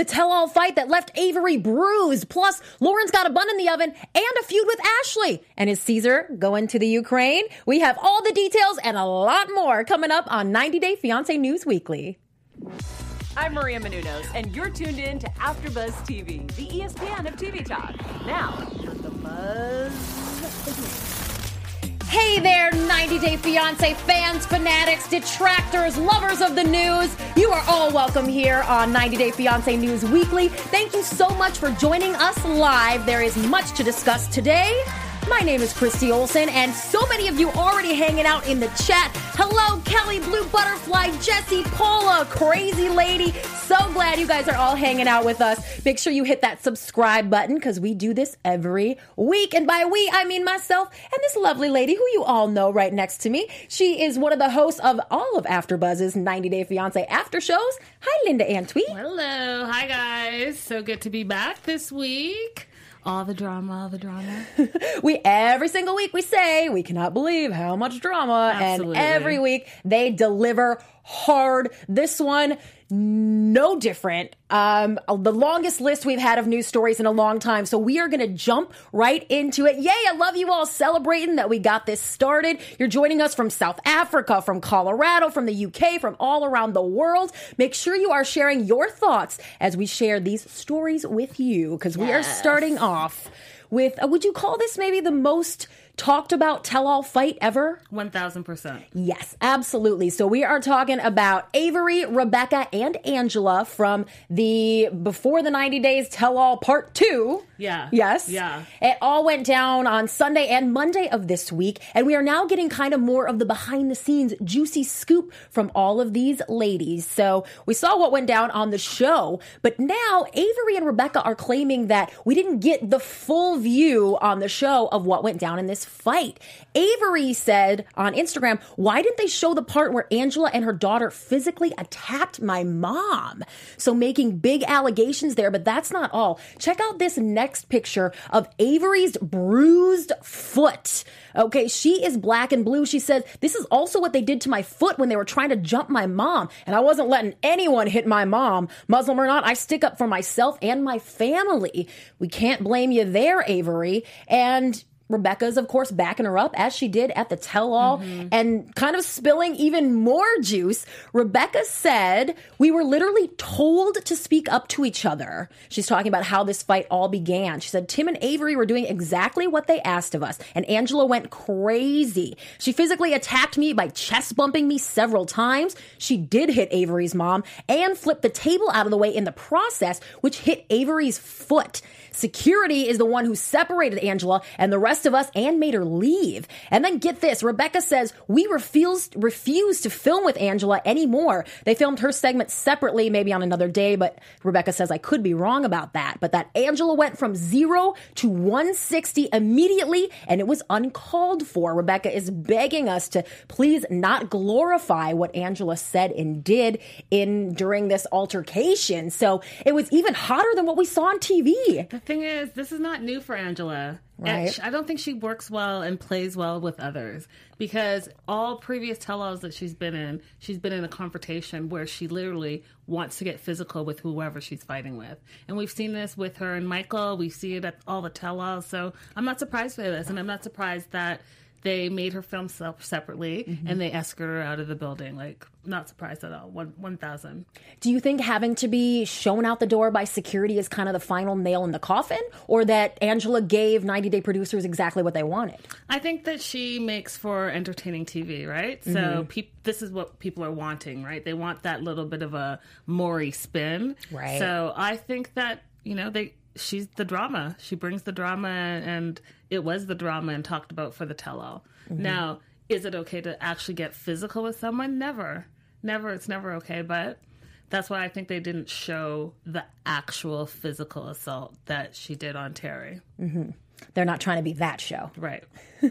the tell all fight that left Avery bruised. Plus, Lauren's got a bun in the oven and a feud with Ashley. And is Caesar going to the Ukraine? We have all the details and a lot more coming up on 90 Day Fiance News Weekly. I'm Maria Menounos, and you're tuned in to AfterBuzz TV, the ESPN of TV talk. Now, the buzz. Hey there, 90 Day Fiance fans, fanatics, detractors, lovers of the news. You are all welcome here on 90 Day Fiance News Weekly. Thank you so much for joining us live. There is much to discuss today. My name is Christy Olson, and so many of you already hanging out in the chat. Hello, Kelly, Blue Butterfly, Jesse, Paula, Crazy Lady. So glad you guys are all hanging out with us. Make sure you hit that subscribe button because we do this every week. And by we, I mean myself and this lovely lady who you all know right next to me. She is one of the hosts of all of AfterBuzz's 90 Day Fiance after shows. Hi, Linda Antwi. Hello. Hi, guys. So good to be back this week. All the drama, all the drama. we every single week we say we cannot believe how much drama Absolutely. and every week they deliver hard this one no different. Um the longest list we've had of news stories in a long time so we are gonna jump right into it. Yay i love you all celebrating that we got this started. You're joining us from south africa from colorado from the uk from all around the world. Make sure you are sharing your thoughts as we share these stories with you because we are starting off with uh, would you call this maybe the most talked about tell all fight ever 1000%. Yes, absolutely. So we are talking about Avery, Rebecca, and Angela from the Before the 90 Days Tell All Part 2. Yeah. Yes. Yeah. It all went down on Sunday and Monday of this week, and we are now getting kind of more of the behind the scenes juicy scoop from all of these ladies. So we saw what went down on the show, but now Avery and Rebecca are claiming that we didn't get the full view on the show of what went down in this fight. Avery said on Instagram, Why didn't they show the part where Angela and her daughter physically attacked my mom? So making big allegations there, but that's not all. Check out this next picture of Avery's bruised foot. Okay, she is black and blue. She says, This is also what they did to my foot when they were trying to jump my mom. And I wasn't letting anyone hit my mom. Muslim or not, I stick up for myself and my family. We can't blame you there, Avery. And Rebecca's, of course, backing her up as she did at the tell all and kind of spilling even more juice. Rebecca said, We were literally told to speak up to each other. She's talking about how this fight all began. She said, Tim and Avery were doing exactly what they asked of us, and Angela went crazy. She physically attacked me by chest bumping me several times. She did hit Avery's mom and flipped the table out of the way in the process, which hit Avery's foot. Security is the one who separated Angela and the rest of us and made her leave. And then get this, Rebecca says, we refused, refuse to film with Angela anymore. They filmed her segment separately, maybe on another day, but Rebecca says I could be wrong about that. But that Angela went from zero to 160 immediately and it was uncalled for. Rebecca is begging us to please not glorify what Angela said and did in during this altercation. So it was even hotter than what we saw on TV. The thing is, this is not new for Angela. Right. I don't think she works well and plays well with others because all previous tell-alls that she's been in, she's been in a confrontation where she literally wants to get physical with whoever she's fighting with. And we've seen this with her and Michael. We see it at all the tell-alls. So I'm not surprised by this, and I'm not surprised that they made her film se- separately Mm-hmm. and they escorted her out of the building. Like, not surprised at all. One one thousand. Do you think having to be shown out the door by security is kind of the final nail in the coffin, or that Angela gave 90 Day producers exactly what they wanted? I think that she makes for entertaining TV, right? Mm-hmm. So peop- this is what people are wanting, right? They want that little bit of a Maury spin. Right. So I think that, you know, they she's the drama. She brings the drama and it was the drama and talked about for the tell all. Mm-hmm. Now, is it okay to actually get physical with someone? Never. Never. It's never okay, but that's why I think they didn't show the actual physical assault that she did on Terry. They're not trying to be that show. Right.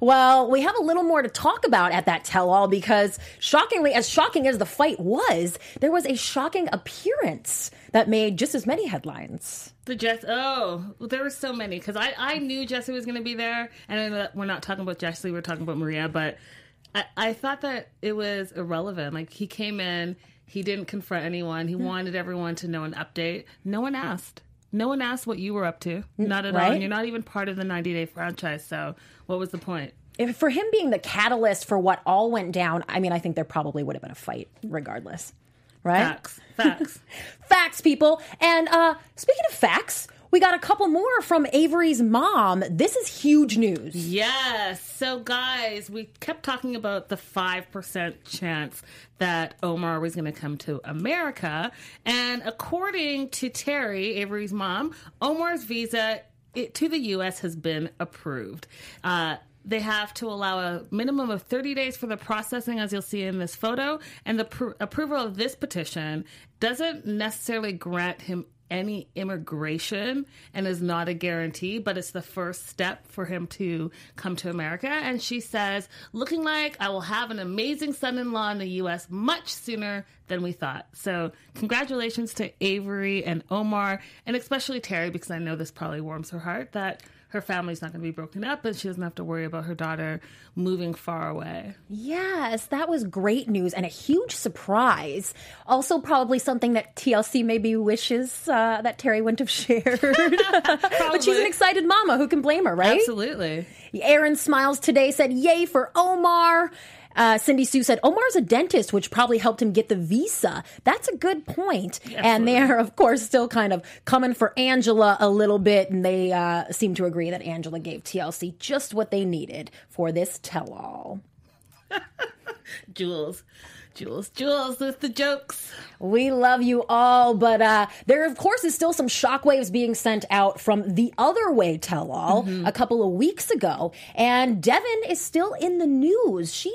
Well, we have a little more to talk about at that tell all because shockingly, as shocking as the fight was, there was a shocking appearance that made just as many headlines. The Jess. Oh, there were so many because I I knew Jesse was going to be there, and I know that we're not talking about Jesse, we're talking about Maria, but I I thought that it was irrelevant. Like he came in, He didn't confront anyone. He hmm. wanted everyone to know an update. No one asked. No one asked what you were up to. Not at all. And you're not even part of the 90 day franchise. So what was the point? If, for him being the catalyst for what all went down, I mean, I think there probably would have been a fight regardless. Right? Facts. Facts. Facts, people. And uh, speaking of facts, we got a couple more from Avery's mom. This is huge news. Yes. So, guys, we kept talking about the 5% chance that Omar was going to come to America. And according to Terry, Avery's mom, Omar's visa to the U.S. has been approved. Uh, they have to allow a minimum of 30 days for the processing, as you'll see in this photo. And the pr- approval of this petition doesn't necessarily grant him any immigration and is not a guarantee, but it's the first step for him to come to America. And she says, looking like I will have an amazing son in law in the US much sooner than we thought. So, congratulations to Avery and Omar, and especially Terry, because I know this probably warms her heart that her family's not going to be broken up and she doesn't have to worry about her daughter moving far away. Yes, that was great news and a huge surprise. Also, probably something that TLC maybe wishes uh, that Terry wouldn't have shared. but she's an excited mama. Who can blame her, right? Absolutely. Aaron Smiles today said, Yay for Omar. Uh, Cindy Sue said, Omar's a dentist, which probably helped him get the visa. That's a good point. And they are, of course, still kind of coming for Angela a little bit. And they uh, seem to agree that Angela gave TLC just what they needed for this tell all. Jules. Jules, Jules with the jokes. We love you all, but uh, there, of course, is still some shockwaves being sent out from the other way tell all a couple of weeks ago. And Deavan is still in the news. She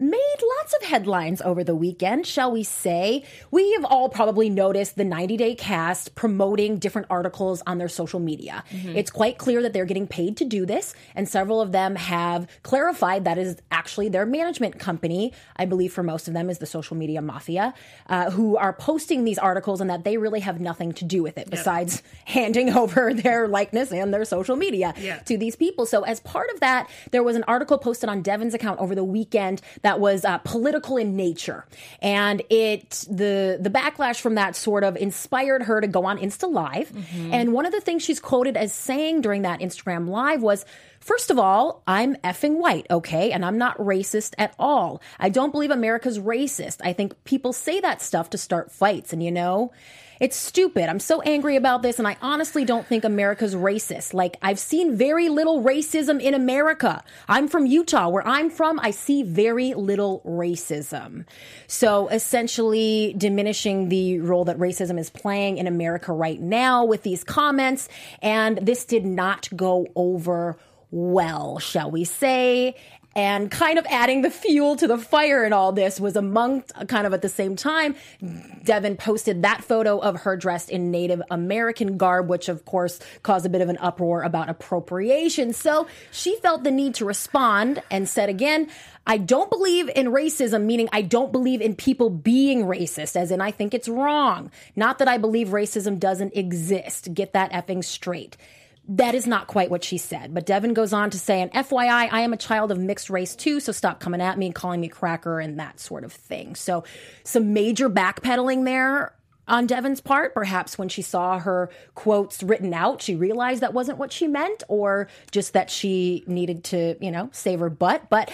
made lots of headlines over the weekend, shall we say. We have all probably noticed the 90 Day Cast promoting different articles on their social media. It's quite clear that they're getting paid to do this, and several of them have clarified that is actually their management company. I believe for most of them is the social media mafia, uh, who are posting these articles and that they really have nothing to do with it besides handing over their likeness and their social media Yeah. to these people. So, as part of that, there was an article posted on Deavan's account over the weekend that was uh, political in nature, and it the the backlash from that sort of inspired her to go on Insta Live. And one of the things she's quoted as saying during that Instagram Live was. First of all, I'm effing white, okay? And I'm not racist at all. I don't believe America's racist. I think people say that stuff to start fights, and you know, it's stupid. I'm so angry about this, and I honestly don't think America's racist. Like, I've seen very little racism in America. I'm from Utah. Where I'm from, I see very little racism. So, essentially, diminishing the role that racism is playing in America right now with these comments. And this did not go over well, shall we say. And kind of adding the fuel to the fire in all this was among kind of at the same time, Deavan posted that photo of her dressed in Native American garb, which of course caused a bit of an uproar about appropriation. So she felt the need to respond and said again, I don't believe in racism, meaning I don't believe in people being racist, as in I think it's wrong. Not that I believe racism doesn't exist. Get that effing straight. That is not quite what she said. But Deavan goes on to say, and FYI, I am a child of mixed race too, so stop coming at me and calling me cracker and that sort of thing. So some major backpedaling there on Deavan's part. Perhaps when she saw her quotes written out, she realized that wasn't what she meant, or just that she needed to, you know, save her butt. But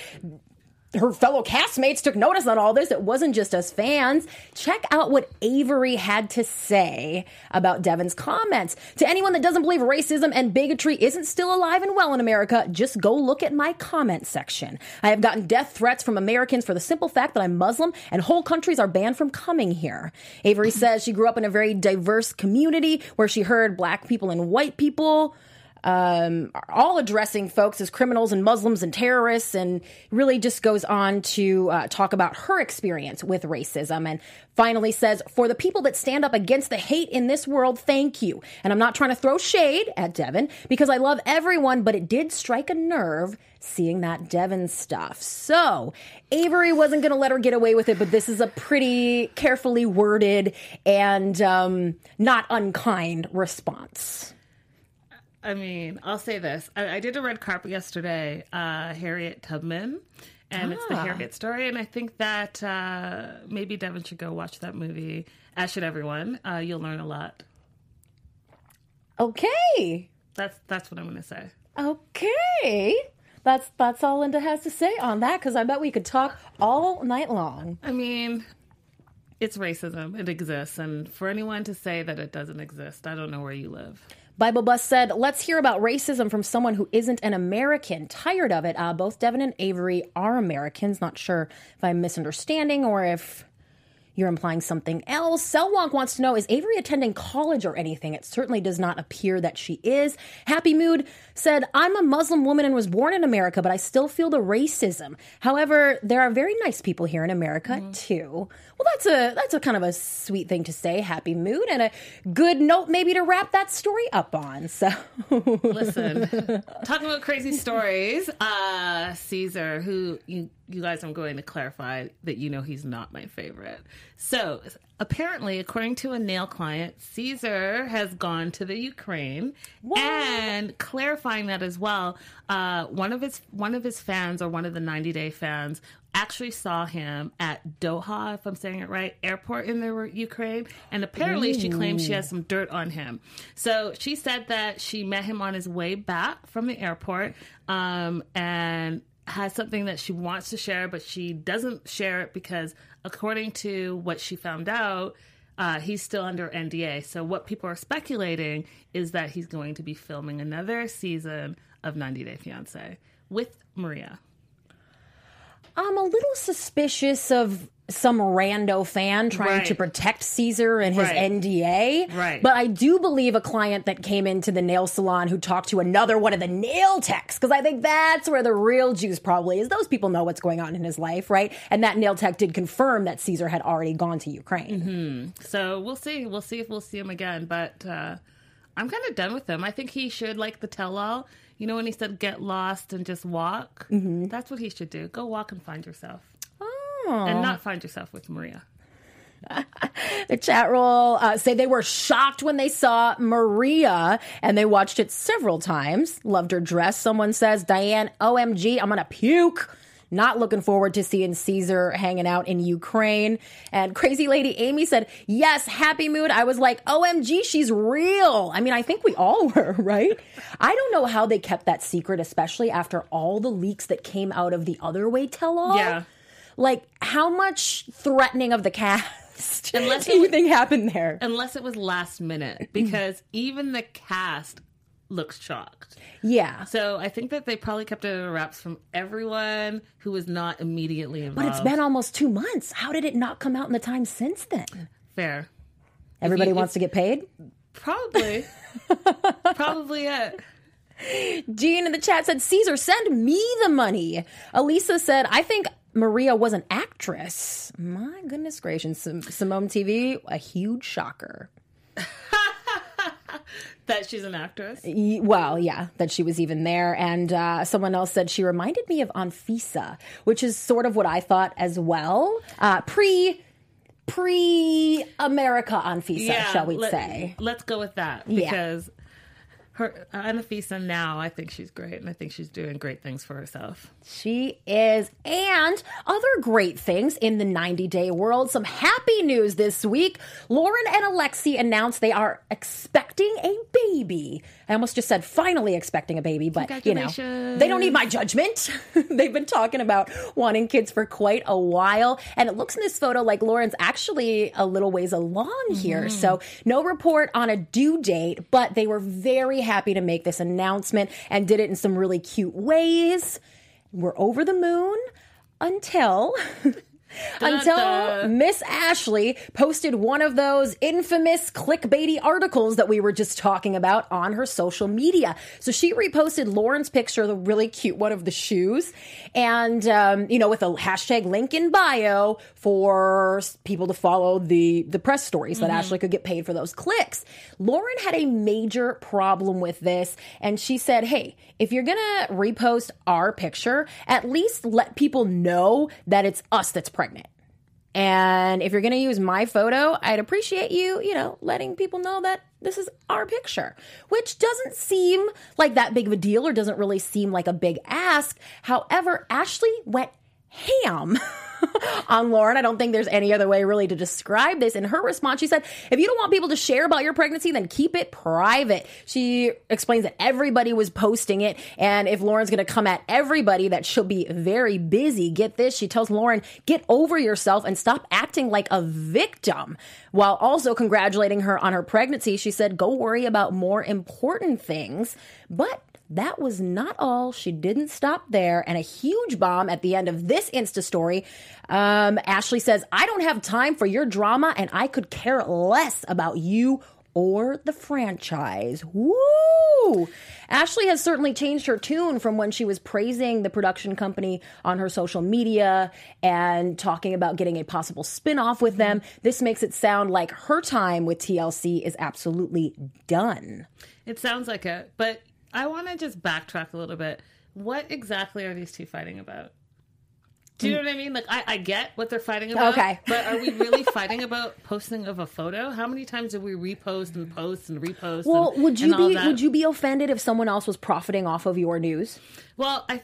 her fellow castmates took notice on all this. It wasn't just us fans. Check out what Avery had to say about Deavan's comments. To anyone that doesn't believe racism and bigotry isn't still alive and well in America, just go look at my comment section. I have gotten death threats from Americans for the simple fact that I'm Muslim and whole countries are banned from coming here. Avery says she grew up in a very diverse community where she heard black people and white people um, all addressing folks as criminals and Muslims and terrorists, and really just goes on to uh, talk about her experience with racism. And finally says, For the people that stand up against the hate in this world, thank you. And I'm not trying to throw shade at Deavan because I love everyone, but it did strike a nerve seeing that Deavan stuff. So Avery wasn't going to let her get away with it, but this is a pretty carefully worded and um, not unkind response. I mean, I'll say this. I, I did a red carpet yesterday, uh, Harriet Tubman, and it's the Ah. Harriet story. And I think that uh, maybe Deavan should go watch that movie. As should everyone. Uh, you'll learn a lot. Okay. That's that's what I'm going to say. Okay. That's that's all Linda has to say on that because I bet we could talk all night long. I mean, it's racism. It exists, and for anyone to say that it doesn't exist, I don't know where you live. Bible Bus said, "Let's hear about racism from someone who isn't an American. Tired of it. Uh, both Deavan and Avery are Americans. Not sure if I'm misunderstanding or if." You're implying something else. Selwonk wants to know Is Avery attending college or anything? It certainly does not appear that she is. Happy Mood said, I'm a Muslim woman and was born in America, but I still feel the racism. However, there are very nice people here in America too. Well, that's a that's a kind of a sweet thing to say, Happy Mood, and a good note maybe to wrap that story up on. So Listen, talking about crazy stories, uh, Caesar, who you, you guys, I'm going to clarify that you know he's not my favorite. So apparently, according to a nail client, Caesar has gone to the Ukraine, and clarifying that as well, uh, one of his one of his fans or one of the 90 Day fans actually saw him at Doha, if I'm saying it right, airport in the Ukraine. And apparently she claims she has some dirt on him. So she said that she met him on his way back from the airport um, and has something that she wants to share, but she doesn't share it because, according to what she found out, uh, he's still under NDA. So what people are speculating is that he's going to be filming another season of 90 Day Fiance with Maria. I'm a little suspicious of some rando fan trying Right. to protect Caesar and his Right. NDA. Right. But I do believe a client that came into the nail salon who talked to another one of the nail techs, because I think that's where the real juice probably is. Those people know what's going on in his life, right? And that nail tech did confirm that Caesar had already gone to Ukraine. So we'll see. We'll see if we'll see him again. But uh, I'm kind of done with him. I think he should like the tell all. You know when he said get lost and just walk? Mm-hmm. That's what he should do. Go walk and find yourself. And not find yourself with Maria. The chat roll uh, say they were shocked when they saw Maria and they watched it several times. Loved her dress. Someone says, Diane, OMG, I'm going to puke. Not looking forward to seeing Caesar hanging out in Ukraine. And crazy lady Amy said, Yes, happy mood. I was like, OMG, she's real. I mean, I think we all were, right? I don't know how they kept that secret, especially after all the leaks that came out of the other way tell all. Yeah. Like, how much threatening of the cast Unless do you was- think happened there? Unless it was last minute, because even the cast looks shocked. Yeah. So I think that they probably kept it under wraps from everyone who was not immediately involved. But it's been almost two months. How did it not come out in the time since then? fair. Everybody you- wants to get paid? Probably. probably it. Jean in the chat said, Caesar, send me the money. Elisa said, I think Maria was an actress. My goodness gracious. Sim- Simone TV, a huge shocker. That she's an actress. Well, yeah, that she was even there. And uh, someone else said she reminded me of Anfisa, which is sort of what I thought as well. Uh, pre pre America Anfisa, shall we let- say. Let's go with that Yeah. because her Anfisa now, I think she's great, and I think she's doing great things for herself. She is. And other great things in the 90 day world. Some happy news this week. Lauren and Alexei announced they are expecting a baby. I almost just said finally expecting a baby, but you know, they don't need my judgment. They've been talking about wanting kids for quite a while. And it looks in this photo like Lauren's actually a little ways along here. Mm-hmm. So no report on a due date, but they were very happy to make this announcement and did it in some really cute ways. We're over the moon until until. Miss Ashley posted one of those infamous clickbaity articles that we were just talking about on her social media. So she reposted Lauren's picture, the really cute one of the shoes, and um, you know, with a hashtag link in bio for people to follow the the press stories that Ashley could get paid for those clicks. Lauren had a major problem with this, and she said, "Hey, if you're gonna repost our picture, at least let people know that it's us that's pregnant." And if you're going to use my photo, I'd appreciate you, you know, letting people know that this is our picture, which doesn't seem like that big of a deal or doesn't really seem like a big ask. However, Ashley went ham. on Lauren. I don't think there's any other way really to describe this. In her response, she said, if you don't want people to share about your pregnancy, then keep it private. She explains that everybody was posting it. And if Lauren's going to come at everybody, that she'll be very busy. Get this. She tells Lauren, get over yourself and stop acting like a victim. While also congratulating her on her pregnancy, she said, go worry about more important things. But that was not all. She didn't stop there. And a huge bomb at the end of this Insta story. Um, Ashley says, I don't have time for your drama and I could care less about you or the franchise. Woo! Ashley has certainly changed her tune from when she was praising the production company on her social media and talking about getting a possible spin off with them. This makes it sound like her time with TLC is absolutely done. It sounds like it, but I want to just backtrack a little bit. What exactly are these two fighting about? Do you know what I mean? Like, I, I get what they're fighting about. Okay. but are we really fighting about posting of a photo? How many times do we repost and post and repost? Well, and, would you be that? would you be offended if someone else was profiting off of your news? Well, I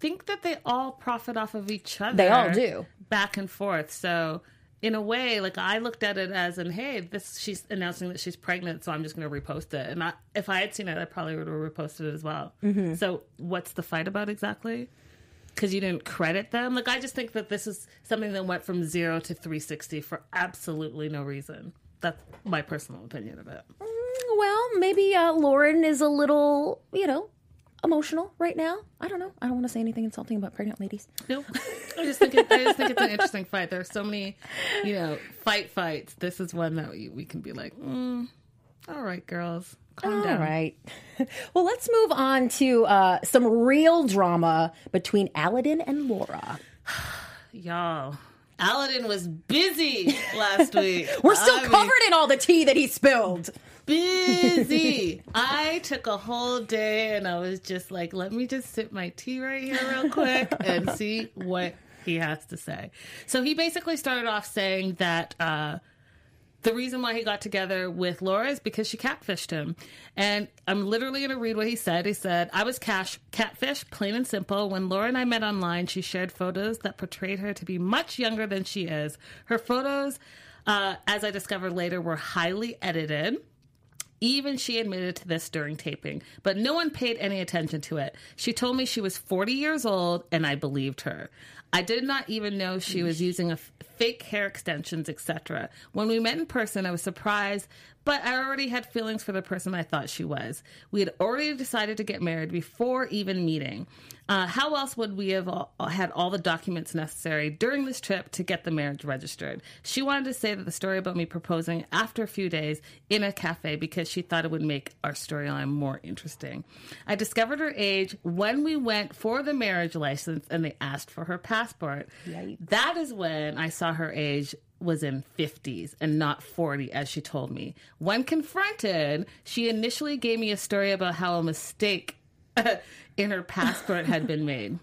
think that they all profit off of each other. They all do. Back and forth. So, in a way, like I looked at it as, and hey, this she's announcing that she's pregnant, so I'm just going to repost it. And I, if I had seen it, I probably would have reposted it as well. Mm-hmm. So, what's the fight about exactly? Because you didn't credit them. Like I just think that this is something that went from zero to 360 for absolutely no reason. That's my personal opinion of it. Well, maybe uh, Lauren is a little, you know, emotional right now. I don't know. I don't want to say anything insulting about pregnant ladies. Nope. I just think it, I just think it's an interesting fight. There are so many, you know, fight fights. This is one that we, we can be like, mm, all right, girls, calm All down. right. well, let's move on to uh, some real drama between Aladdin and Laura. y'all. Aladdin was busy last week. We're still I mean, covered in all the tea that he spilled. Busy. I took a whole day and I was just like, let me just sip my tea right here real quick and see what he has to say. So he basically started off saying that uh, the reason why he got together with Laura is because she catfished him. And I'm literally going to read what he said. He said, I was cash catfish, plain and simple. When Laura and I met online, she shared photos that portrayed her to be much younger than she is. Her photos, uh, as I discovered later, were highly edited. Even she admitted to this during taping, but no one paid any attention to it. She told me she was 40 years old, and I believed her. I did not even know she was using a fake hair extensions, etc. When we met in person, I was surprised, but I already had feelings for the person I thought she was. We had already decided to get married before even meeting. Uh, how else would we have all, had all the documents necessary during this trip to get the marriage registered? She wanted to say that the story about me proposing after a few days in a cafe because she thought it would make our storyline more interesting. I discovered her age when we went for the marriage license and they asked for her passport. That is when I saw her age was in 50s and not 40 as she told me. When confronted, she initially gave me a story about how a mistake in her passport had been made.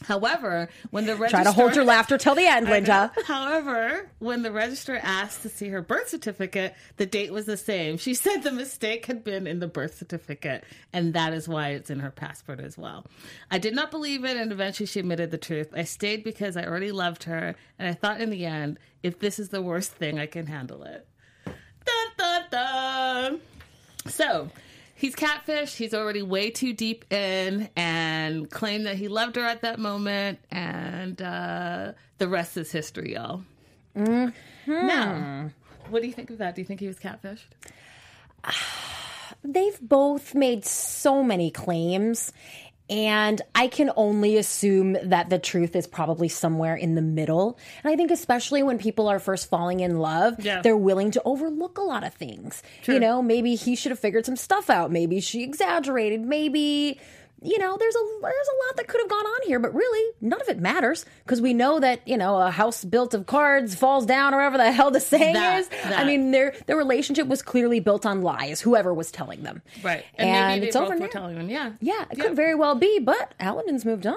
However, when the registrar Try to hold your laughter till the end, Linda. However, when the registrar asked to see her birth certificate, the date was the same. She said the mistake had been in the birth certificate, and that is why it's in her passport as well. I did not believe it, and eventually she admitted the truth. I stayed because I already loved her, and I thought in the end, if this is the worst thing, I can handle it. Dun, dun, dun. So, he's catfish. He's already way too deep in and claimed that he loved her at that moment. And uh, the rest is history, y'all. Now, what do you think of that? Do you think he was catfished? They've both made so many claims. And I can only assume that the truth is probably somewhere in the middle. And I think, especially when people are first falling in love, Yeah. they're willing to overlook a lot of things. You know, maybe he should have figured some stuff out. Maybe she exaggerated. Maybe, you know, there's a there's a lot that could have gone on here, but really none of it matters because we know that you know a house built of cards falls down, or whatever the hell the saying That- is. I mean, their their relationship was clearly built on lies. Whoever was telling them, Right. And, maybe they it's over were now. telling them, yeah. Yeah, it could very well be, but Aladdin's moved on.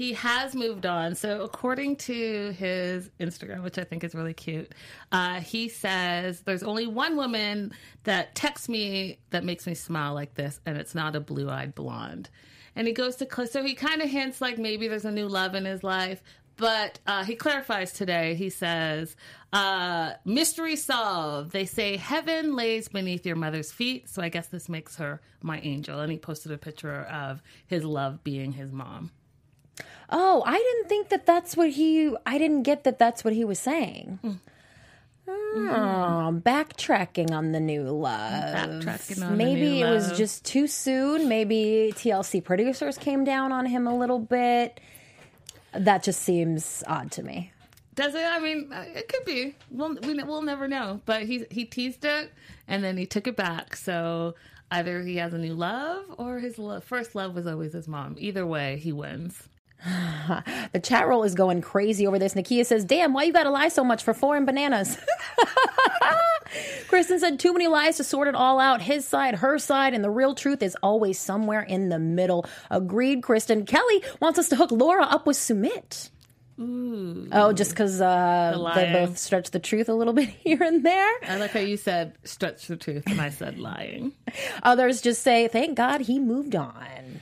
He has moved on. So, according to his Instagram, which I think is really cute, uh, he says there's only one woman that texts me that makes me smile like this, and it's not a blue eyed blonde. And he goes to, so he kind of hints like maybe there's a new love in his life. but uh, he clarifies today. He says, uh, "Mystery solved." They say heaven lays beneath your mother's feet, so I guess this makes her my angel. And he posted a picture of his love being his mom. Oh, I didn't think that that's what he. I didn't get that that's what he was saying. Hmm. Oh, backtracking on the new love. Backtracking on the Maybe it was just too soon. Maybe TLC producers came down on him a little bit. That just seems odd to me. Does it? I mean, uh, it could be. We'll we, we'll never know. But he he teased it and then he took it back. So either he has a new love or his first love was always his mom. Either way, he wins. The chat roll is going crazy over this. Nakia says, Damn, why you gotta lie so much for foreign bananas? Kristen said, Too many lies to sort it all out. His side, her side, and the real truth is always somewhere in the middle. Agreed, Kristen. Kelly wants us to hook Laura up with Sumit. Oh, just because uh, they both stretch the truth a little bit here and there. I like how you said stretch the truth and I said lying. Others just say, Thank God he moved on.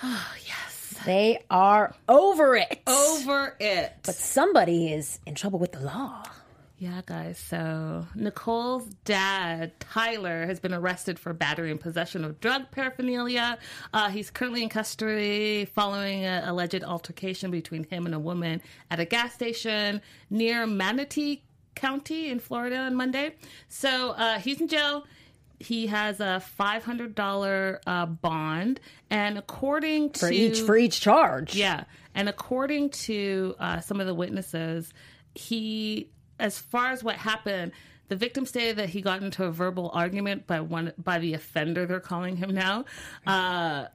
yes. They are over it. Over it. But somebody is in trouble with the law. Yeah, guys. So Nicole's dad, Tyler, has been arrested for battery and possession of drug paraphernalia. Uh, he's currently in custody following an alleged altercation between him and a woman at a gas station near Manatee County in Florida on Monday. So uh, he's in jail. He has a five hundred dollar uh, bond, and according For to each for each charge. yeah, and according to uh, some of the witnesses, he, as far as what happened, the victim stated that he got into a verbal argument by one by the offender. They're calling him now. Uh,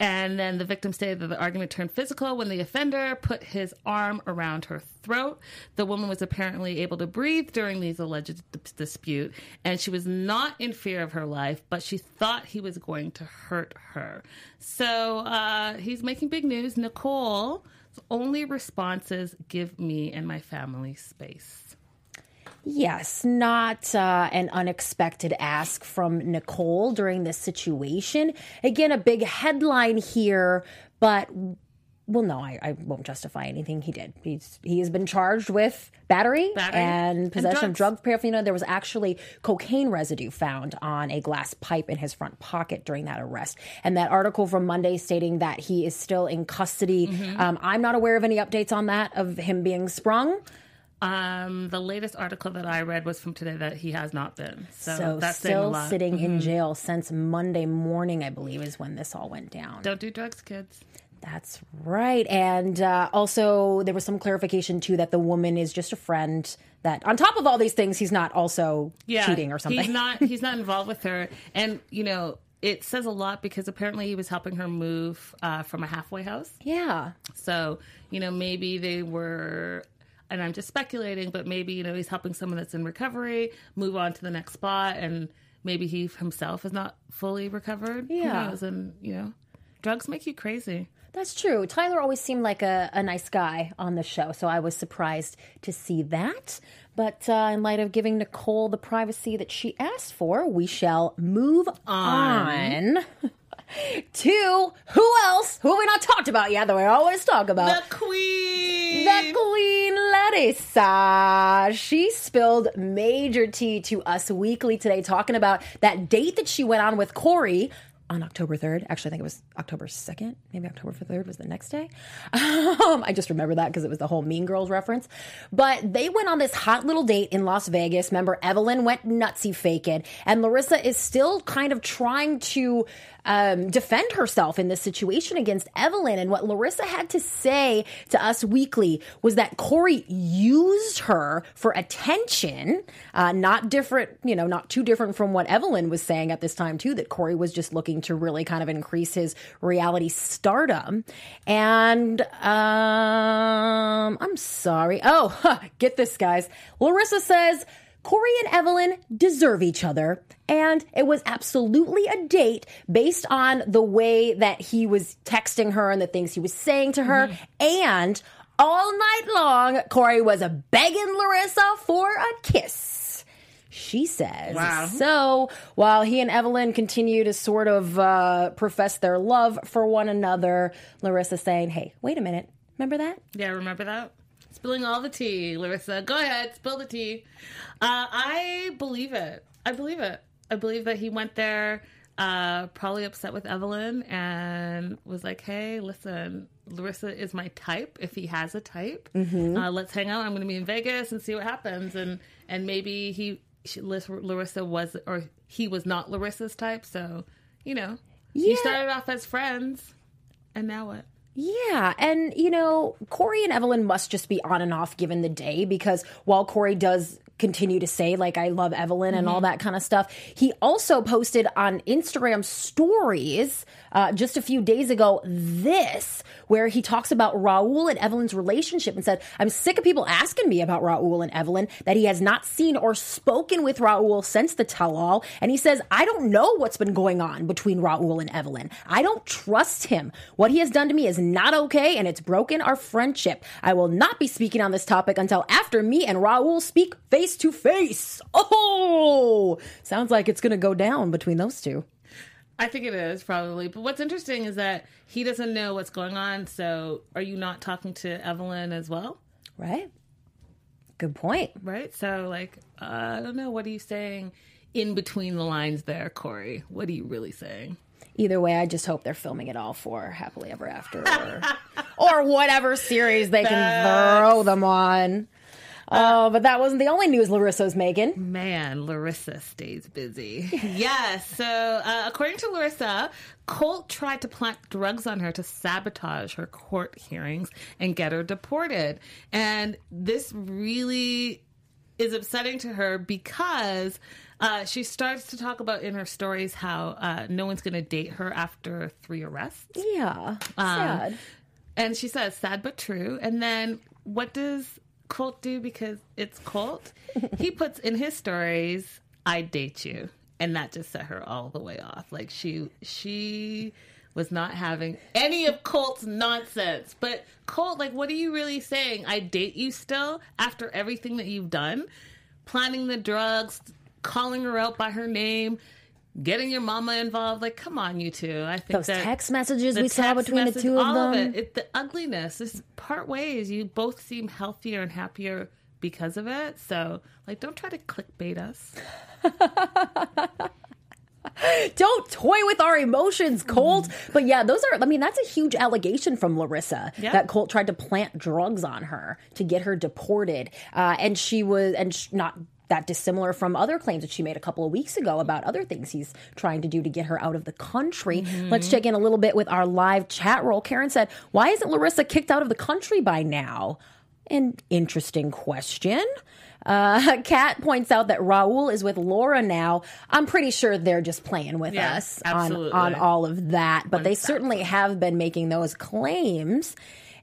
and then the victim stated that the argument turned physical when the offender put his arm around her throat. The woman was apparently able to breathe during these alleged d- dispute, and she was not in fear of her life, but she thought he was going to hurt her. So uh, he's making big news. Nicole's only responses "Give me and my family space." Yes, not uh, an unexpected ask from Nicole during this situation. Again, a big headline here, but well, no, I, I won't justify anything he did. He's he has been charged with battery, Battery and and possession of drug paraphernalia. There was actually cocaine residue found on a glass pipe in his front pocket during that arrest. And that article from Monday stating that he is still in custody. Mm-hmm. Um, I'm not aware of any updates on that of him being sprung. Um, the latest article that I read was from today that he has not been. So, So that's saying a still lot. Mm-hmm. sitting in jail since Monday morning, I believe, is when this all went down. Don't do drugs, kids. That's right. And uh, also, there was some clarification too that the woman is just a friend. That on top of all these things, he's not also cheating or something. He's not. He's not involved with her, and you know it says a lot because apparently he was helping her move uh, from a halfway house. yeah. So you know maybe they were. And I'm just speculating, but maybe you know he's helping someone that's in recovery move on to the next spot, and maybe he himself is not fully recovered. Who Yeah. knows? and you know, drugs make you crazy. That's true. Tyler always seemed like a, a nice guy on the show, so I was surprised to see that. But uh, in light of giving Nicole the privacy that she asked for, we shall move on, to who else? Who have we not talked about yet that we always talk about? The queen. The Queen Larissa. She spilled major tea to us weekly today, talking about that date that she went on with Corey on October 3rd. Actually, I think it was October 2nd. Maybe October 3rd was the next day. Um, I just remember that because it was the whole Mean Girls reference. But they went on this hot little date in Las Vegas. Remember, Evelyn went nutsy faking. And Larissa is still kind of trying to um, defend herself in this situation against Evelyn. And what Larissa had to say to us weekly was that Corey used her for attention, uh, not different, you know, not too different from what Evelyn was saying at this time, too, that Corey was just looking to really kind of increase his reality stardom. And um, I'm sorry. Oh, huh, get this, guys. Larissa says, Corey and Evelyn deserve each other. And it was absolutely a date based on the way that he was texting her and the things he was saying to her. And all night long, Corey was begging Larissa for a kiss. She says. Wow. So while he and Evelyn continue to sort of uh, profess their love for one another, Larissa saying, hey, wait a minute. Remember that? Yeah, remember that? Spilling all the tea, Larissa. Go ahead, spill the tea. Uh, I believe it. I believe it. I believe that he went there, uh, probably upset with Evelyn, and was like, "Hey, listen, Larissa is my type. If he has a type, uh, let's hang out. I'm going to be in Vegas and see what happens." And and maybe he, she, Larissa was, or he was not Larissa's type. So you know, Yeah. you started off as friends, and now what? Yeah, and you know, Corey and Evelyn must just be on and off given the day because while Corey does continue to say like I love Evelyn and all that kind of stuff, he also posted on Instagram stories uh, just a few days ago this where he talks about Raul and Evelyn's relationship and said, "I'm sick of people asking me about Raul and Evelyn that he has not seen or spoken with Raul since the tell-all." And he says, "I don't know what's been going on between Raul and Evelyn. I don't trust him. What he has done to me is not okay and it's broken our friendship. I will not be speaking on this topic until after me and Raul speak face to face." Oh, sounds like it's going to go down between those two. I think it is probably. But what's interesting is that he doesn't know what's going on. So are you not talking to Evelyn as well? Right? Good point. Right? So, like, uh, I don't know. What are you saying in between the lines there, Corey? What are you really saying? Either way, I just hope they're filming it all for Happily Ever After or, or whatever series they can throw them on. Oh, but that wasn't the only news Larissa's making. Man, Larissa stays busy. yes. So, uh, according to Larissa, Colt tried to plant drugs on her to sabotage her court hearings and get her deported. And this really is upsetting to her because uh, she starts to talk about in her stories how uh, no one's going to date her after three arrests. Yeah. Sad. And she says, sad but true. And then what does Colt do because it's Colt? he puts in his stories, I date you. And that just set her all the way off. Like she she was not having any of Colt's nonsense. But Colt, like what are you really saying? I date you still after everything that you've done? Planning the drugs, calling her out by her name, getting your mama involved. Like, come on, you two. I think Those that text messages we saw between the two of all them. Of it, it, the ugliness is part ways. You both seem healthier and happier because of it. So, like, don't try to clickbait us. Don't toy with our emotions, Colt. But yeah, those are, I mean, that's a huge allegation from Larissa Yeah. that Colt tried to plant drugs on her to get her deported. Uh, and she was, and sh- not that dissimilar from other claims that she made a couple of weeks ago about other things he's trying to do to get her out of the country. Let's check in a little bit with our live chat roll. Karen said, Why isn't Larissa kicked out of the country by now? An interesting question. Uh, Kat points out that Raul is with Laura now. I'm pretty sure they're just playing with Yeah, us on, absolutely. on all of that, but they certainly have been making those claims.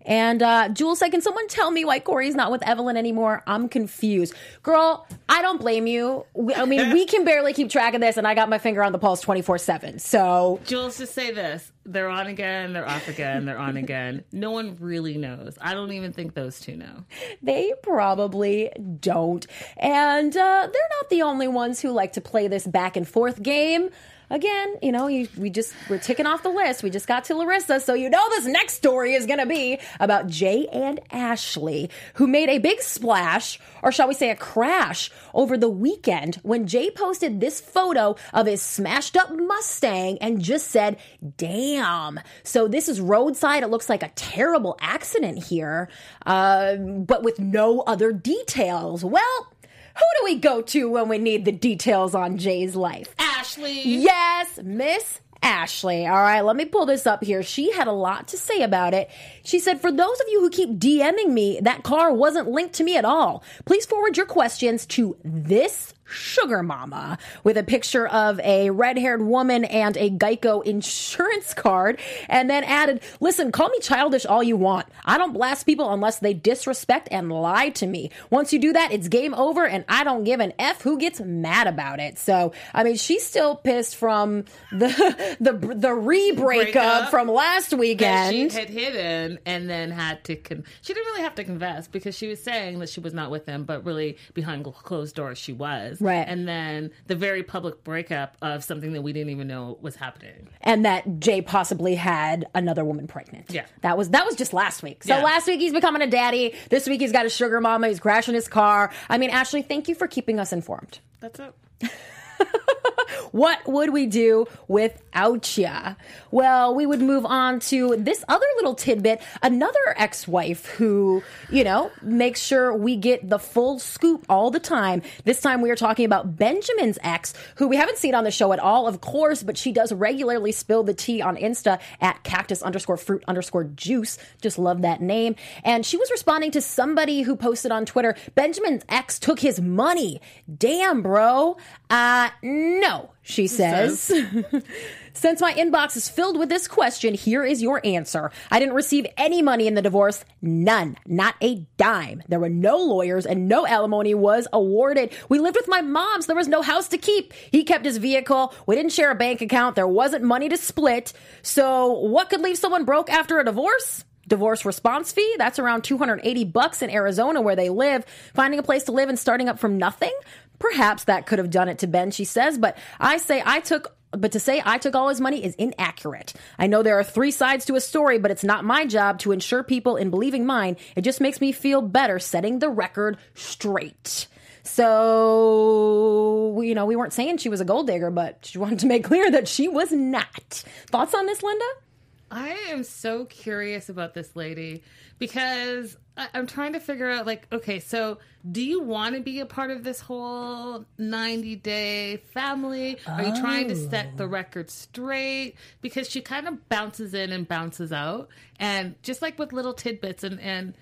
And uh, Jules said, Can someone tell me why Corey's not with Evelyn anymore? I'm confused. Girl, I don't blame you. We, I mean, we can barely keep track of this, and I got my finger on the pulse 24 7. So Jules, just say this. They're on again, they're off again, they're on again. No one really knows. I don't even think those two know. They probably don't. And uh, they're not the only ones who like to play this back and forth game. Again, you know, you, we just we're ticking off the list. We just got to Larissa, so you know this next story is going to be about Jay and Ashley, who made a big splash, or shall we say, a crash over the weekend when Jay posted this photo of his smashed up Mustang and just said, "Damn." So this is roadside. It looks like a terrible accident here, uh, but with no other details. Well. Who do we go to when we need the details on Jay's life? Ashley. Yes, Miss Ashley. All right, let me pull this up here. She had a lot to say about it. She said, For those of you who keep DMing me, that car wasn't linked to me at all. Please forward your questions to this sugar mama with a picture of a red haired woman and a Geico insurance card, and then added, Listen, call me childish all you want. I don't blast people unless they disrespect and lie to me. Once you do that, it's game over, and I don't give an F who gets mad about it. So, I mean, she's still pissed from the the the re breakup from last weekend. she had hidden and then had to con- she didn't really have to confess because she was saying that she was not with him but really behind closed doors she was was. Right. And then the very public breakup of something that we didn't even know was happening. and that Jay possibly had another woman pregnant. Yeah. That was that was just last week. So Yeah. last week he's becoming a daddy. This week he's got a sugar mama. He's crashing his car. I mean, Ashley, thank you for keeping us informed. That's it. What would we do without ya? Well, we would move on to this other little tidbit. Another ex-wife who, you know, makes sure we get the full scoop all the time. This time we are talking about Benjamin's ex, who we haven't seen on the show at all, of course, but she does regularly spill the tea on Insta at cactus underscore fruit underscore juice. Just love that name. And she was responding to somebody who posted on Twitter, Benjamin's ex took his money. Damn, bro. No, she says. Since my inbox is filled with this question, here is your answer. I didn't receive any money in the divorce. None. Not a dime. There were no lawyers and no alimony was awarded. We lived with my mom, so there was no house to keep. He kept his vehicle. We didn't share a bank account. There wasn't money to split. So what could leave someone broke after a divorce? Divorce response fee, that's around 280 bucks in Arizona where they live. Finding a place to live and starting up from nothing? Perhaps that could have done it to Ben, she says, but I say I took but to say I took all his money is inaccurate. I know there are three sides to a story, but it's not my job to ensure people in believing mine. It just makes me feel better setting the record straight. So, you know, we weren't saying she was a gold digger, but she wanted to make clear that she was not. Thoughts on this, Linda? I am so curious about this lady because I- I'm trying to figure out, like, okay, so do you want to be a part of this whole 90 day family? Are you trying to set the oh. record straight? Because she kind of bounces in and bounces out. And just like with little tidbits and, and,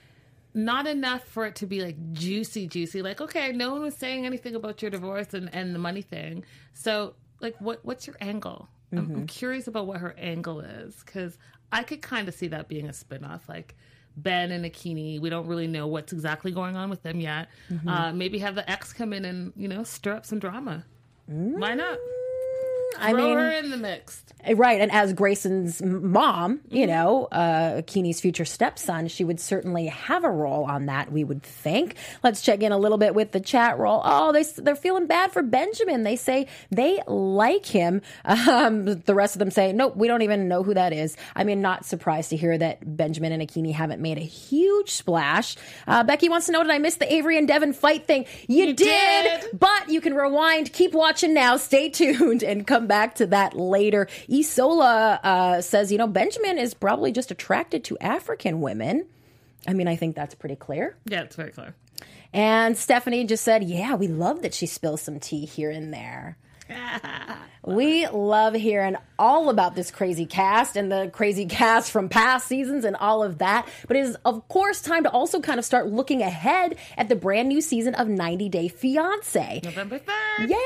not enough for it to be like juicy, juicy. Like, okay, no one was saying anything about your divorce and, and the money thing. So, like, what what's your angle? I'm, I'm mm-hmm. curious about what her angle is because I could kind of see that being a spinoff. Like Ben and Akinyi, we don't really know what's exactly going on with them yet. Uh, maybe have the ex come in and you know stir up some drama. Why not? I Throw mean, her in the mix. Right. And as Grayson's mom, you know, uh, Keeney's future stepson, she would certainly have a role on that, we would think. Let's check in a little bit with the chat roll. Oh, they, they're feeling bad for Benjamin. They say they like him. Um, the rest of them say, nope, we don't even know who that is. I mean, not surprised to hear that Benjamin and Akinyi haven't made a huge splash. Uh, Becky wants to know, did I miss the Avery and Deavan fight thing? You, did, did. but you can rewind, keep watching now, stay tuned, and come back to that later. Isola uh, says, you know, Benjamin is probably just attracted to African women. I mean, I think that's pretty clear. Yeah, it's very clear. And Stephanie just said, yeah, we love that she spills some tea here and there. We love hearing all about this crazy cast and the crazy cast from past seasons and all of that. But it is, of course, time to also kind of start looking ahead at the brand new season of 90 Day Fiance. November 3rd. Yay!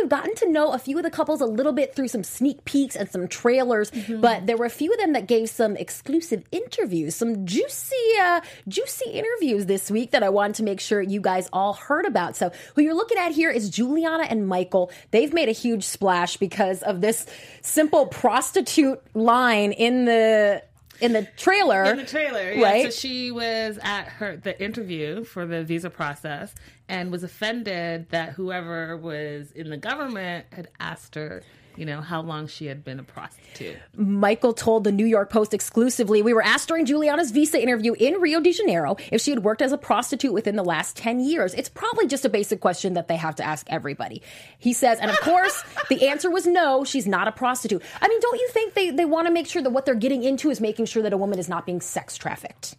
We've gotten to know a few of the couples a little bit through some sneak peeks and some trailers, but there were a few of them that gave some exclusive interviews, some juicy, uh, juicy interviews this week that I wanted to make sure you guys all heard about. So, who you're looking at here is Juliana and Michael. They've made a huge splash because of this simple prostitute line in the in the trailer. in the trailer, yeah. right? So she was at her the interview for the visa process and was offended that whoever was in the government had asked her, you know, how long she had been a prostitute. Michael told the New York Post exclusively, we were asked during Juliana's visa interview in Rio de Janeiro if she had worked as a prostitute within the last 10 years. It's probably just a basic question that they have to ask everybody. He says, and of course, the answer was no, she's not a prostitute. I mean, don't you think they, they want to make sure that what they're getting into is making sure that a woman is not being sex trafficked?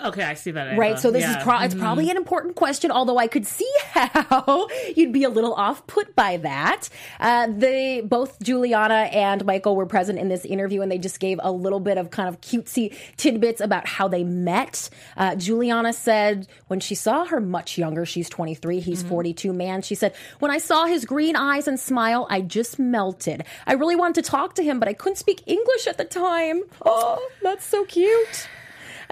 Okay, I see that. Right. So this Yeah. Mm-hmm. is pro- it's probably an important question, although I could see how you'd be a little off put by that. Uh, they both Juliana and Michael were present in this interview, and they just gave a little bit of kind of cutesy tidbits about how they met. Uh, Juliana said when she saw her much younger, she's 23, he's Mm-hmm. 42, man. She said when I saw his green eyes and smile, I just melted. I really wanted to talk to him, but I couldn't speak English at the time. Oh, that's so cute.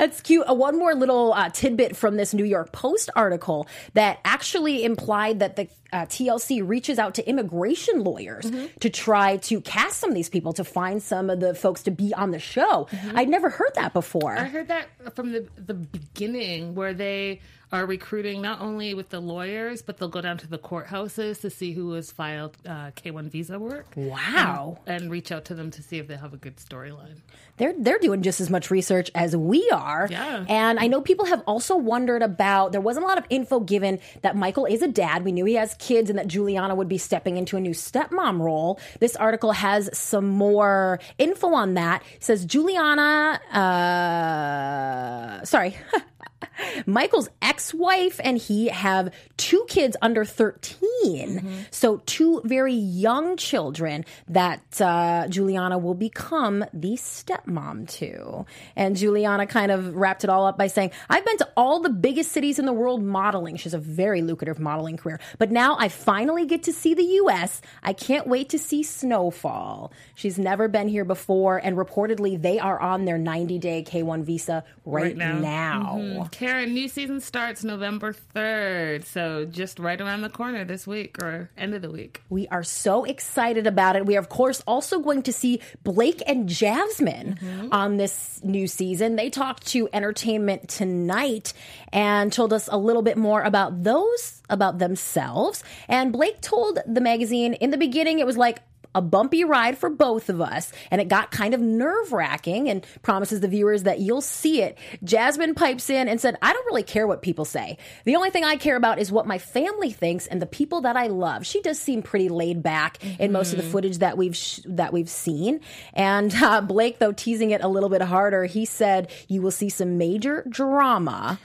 That's cute. Uh, one more little uh, tidbit from this New York Post article that actually implied that the uh, TLC reaches out to immigration lawyers to try to cast some of these people to find some of the folks to be on the show. I'd never heard that before. I heard that from the the beginning where they are recruiting not only with the lawyers, but they'll go down to the courthouses to see who has filed uh, K1 visa work. Wow. And, and reach out to them to see if they have a good storyline. They're they're doing just as much research as we are. Yeah. And I know people have also wondered about there wasn't a lot of info given that Michael is a dad. We knew he has kids and that Juliana would be stepping into a new stepmom role. This article has some more info on that. It says Juliana uh sorry. Michael's ex wife and he have two kids under 13. So, two very young children that uh, Juliana will become the stepmom to. And Juliana kind of wrapped it all up by saying, I've been to all the biggest cities in the world modeling. She has a very lucrative modeling career. But now I finally get to see the U.S. I can't wait to see Snowfall. She's never been here before. And reportedly, they are on their 90 day K1 visa right, Right now. now. Karen, new season starts November 3rd. So just right around the corner this week or end of the week. We are so excited about it. We are, of course, also going to see Blake and Jasmine mm-hmm. on this new season. They talked to Entertainment Tonight and told us a little bit more about those, about themselves. And Blake told the magazine in the beginning, it was like, a bumpy ride for both of us, and it got kind of nerve wracking and promises the viewers that you'll see it. Jasmine pipes in and said, I don't really care what people say. The only thing I care about is what my family thinks and the people that I love. She does seem pretty laid back in most of the footage that we've sh- that we've seen. And uh, Blake, though, teasing it a little bit harder, he said, You will see some major drama.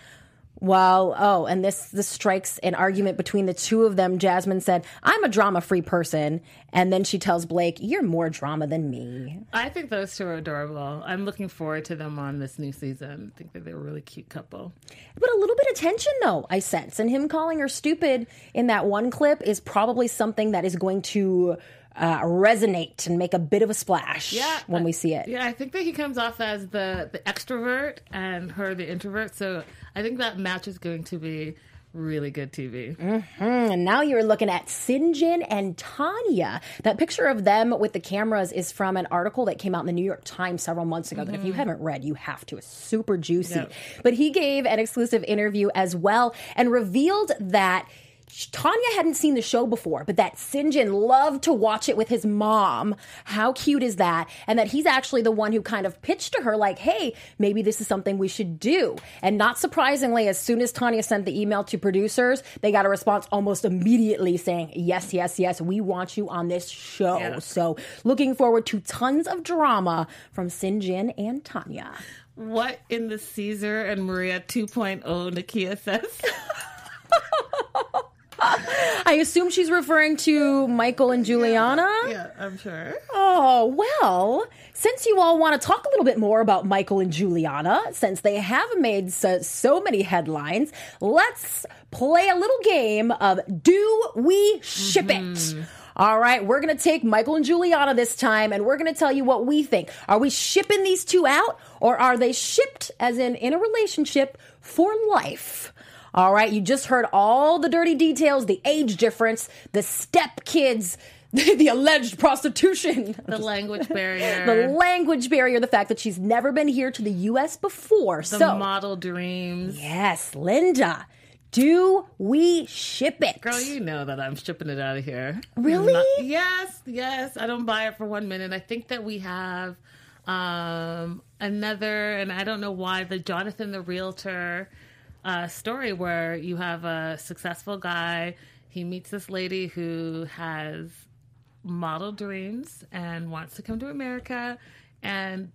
Well, oh, and this this strikes an argument between the two of them. Jasmine said, "I'm a drama-free person," and then she tells Blake, "You're more drama than me." I think those two are adorable. I'm looking forward to them on this new season. I think that they're a really cute couple. But a little bit of tension, though, I sense, and him calling her stupid in that one clip is probably something that is going to uh, resonate and make a bit of a splash when we see it. Yeah, I think that he comes off as the the extrovert and her the introvert. So I think that match is going to be really good TV. And now you're looking at Syngin and Tania. That picture of them with the cameras is from an article that came out in the New York Times several months ago. That if you haven't read, you have to. It's super juicy. Yep. But he gave an exclusive interview as well and revealed that. Tania hadn't seen the show before, but that Syngin loved to watch it with his mom. How cute is that? And that he's actually the one who kind of pitched to her, like, hey, maybe this is something we should do. And not surprisingly, as soon as Tania sent the email to producers, they got a response almost immediately saying, yes, yes, yes, we want you on this show. Yeah. So looking forward to tons of drama from Syngin and Tania. What in the Caesar and Maria 2.0 Nakia says? I assume she's referring to Michael and Juliana. yeah, I'm sure. Oh, well, since you all want to talk a little bit more about Michael and Juliana, since they have made so, so many headlines, let's play a little game of Do We Ship It? Mm-hmm. All right, we're going to take Michael and Juliana this time and we're going to tell you what we think. Are we shipping these two out or are they shipped as in in a relationship for life? All right, you just heard all the dirty details, the age difference, the step kids, the, alleged prostitution, The language barrier. the language barrier, the fact that she's never been here to the U.S. before. the so, model dreams. yes, Linda, do we ship it? Girl, you know that I'm shipping it out of here. Really? Not- yes, yes. I don't buy it for one minute. I think that we have um, another, and I don't know why, the Jonathan the Realtor uh, story where you have a successful guy. He meets this lady who has model dreams and wants to come to America and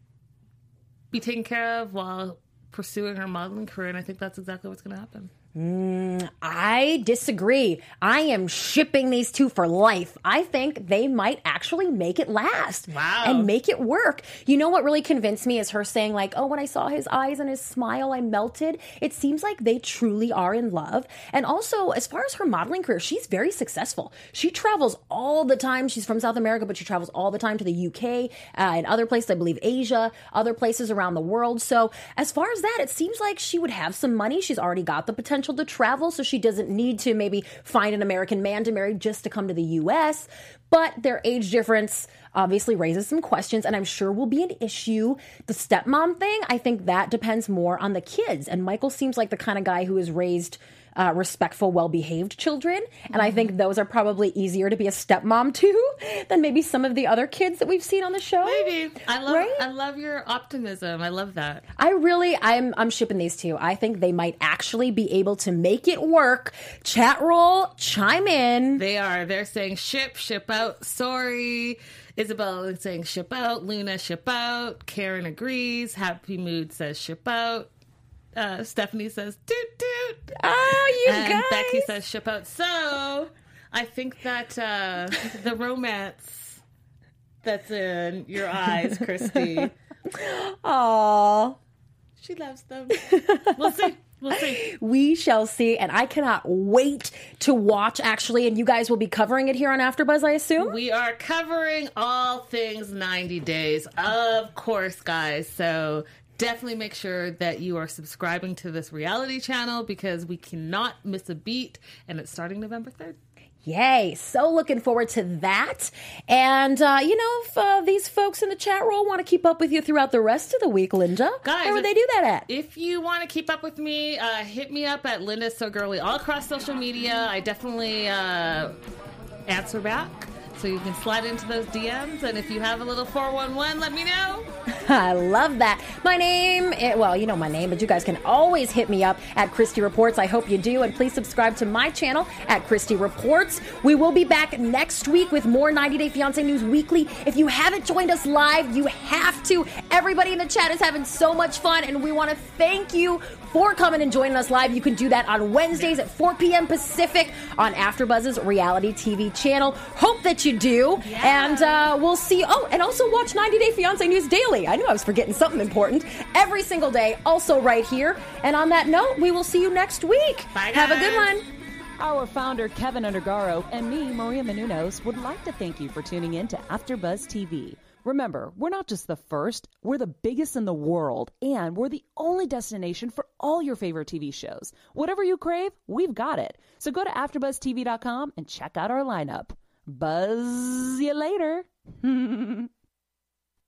be taken care of while pursuing her modeling career. And I think that's exactly what's going to happen. I disagree. I am shipping these two for life. I think they might actually make it last. Wow. And make it work. You know what really convinced me is her saying, like, oh, when I saw his eyes and his smile, I melted. It seems like they truly are in love. And also, as far as her modeling career, she's very successful. She travels all the time. She's from South America, but she travels all the time to the UK uh, and other places, I believe Asia, other places around the world. So, as far as that, it seems like she would have some money. She's already got the potential to travel, so she doesn't need to maybe find an American man to marry just to come to the US. But their age difference obviously raises some questions and I'm sure will be an issue. The stepmom thing, I think that depends more on the kids. And Michael seems like the kind of guy who is raised uh, respectful, well behaved children. And I think those are probably easier to be a stepmom to than maybe some of the other kids that we've seen on the show. Maybe I love Right? I love your optimism. I love that. I really, I'm, I'm shipping these two. I think they might actually be able to make it work. Chat roll, chime in. They are. They're saying ship, ship out. Sorry. Isabel is saying ship out. Luna, ship out. Karen agrees. Happy Mood says ship out. Uh, Stephanie says toot toot. Oh, you and guys. Becky says ship out. So I think that uh, the romance that's in your eyes, Christy, Aw. she loves them. We'll see. We'll see. We shall see, and I cannot wait to watch. Actually, and you guys will be covering it here on AfterBuzz, I assume. We are covering all things 90 days, of course, guys. So definitely make sure that you are subscribing to this reality channel because we cannot miss a beat, and it's starting November 3rd. Yay! So looking forward to that. And uh, you know, if uh, these folks in the chat roll want to keep up with you throughout the rest of the week, Linda, Guys, where would they do that at? If you want to keep up with me, uh, hit me up at Linda So Girly all across social media. I definitely uh, answer back. So you can slide into those DMs. And if you have a little 411, let me know. I love that. My name, well, you know my name, but you guys can always hit me up at Christy Reports. I hope you do. And please subscribe to my channel at Christy Reports. We will be back next week with more 90 Day Fiance News Weekly. If you haven't joined us live, you have to. Everybody in the chat is having so much fun, and we want to thank you for coming and joining us live. You can do that on Wednesdays at 4 p.m. Pacific on AfterBuzz's reality TV channel. Hope that you do, and uh, we'll see. Oh, and also watch 90 Day Fiance News daily. I knew I was forgetting something important every single day. Also right here. And on that note, we will see you next week. Bye, Have a good one. Our founder, Kevin Undergaro, and me, Maria Menounos, would like to thank you for tuning in to AfterBuzz TV. Remember, we're not just the first, we're the biggest in the world, and we're the only destination for all your favorite TV shows. Whatever you crave, we've got it. So go to AfterBuzzTV.com and check out our lineup. Buzz you later.